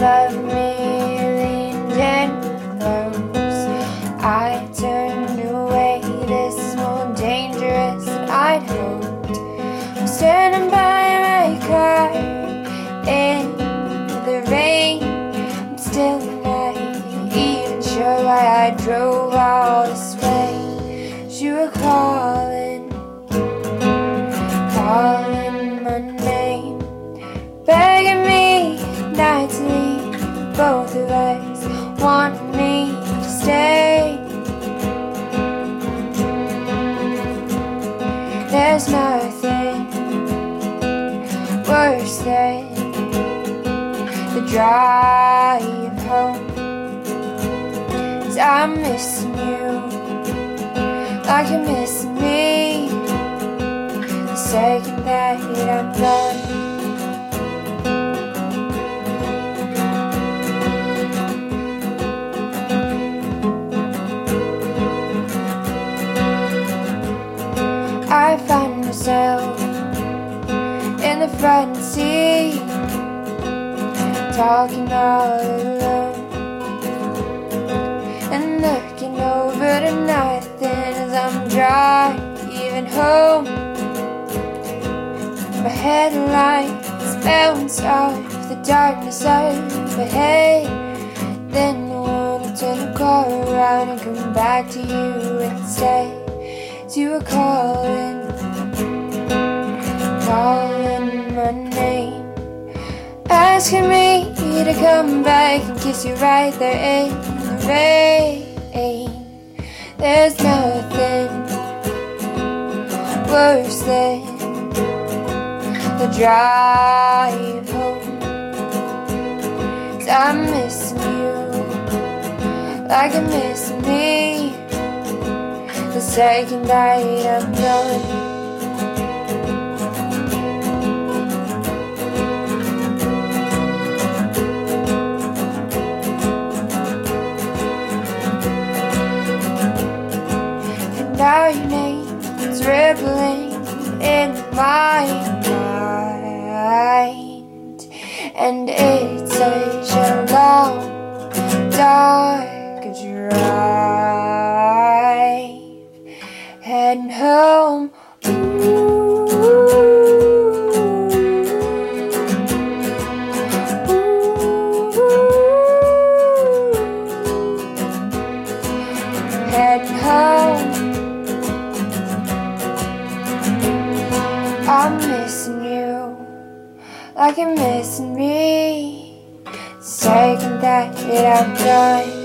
five million close. I turned away this more dangerous I'd hoped. I'm standing by my car in the rain. I'm still not even sure why I drove all this. Want me to stay. There's nothing worse than the drive home. Cause I'm missing you like you're missing me. The second that I'm gone. Myself in the front seat, talking all alone, and looking over to nothing as I'm driving home. My headlights bounce off the darkness overhead. Then I wanna turn the car around and come back to you instead. You were calling, calling asking me to come back and kiss you right there in the rain. There's nothing worse than the drive home. Cause I'm missing you like you're missing me. The second night I'm done. My mind. And it's such a long, dark drive. Heading home. Heading home. Missing you like you're missing me. Second that I'm done.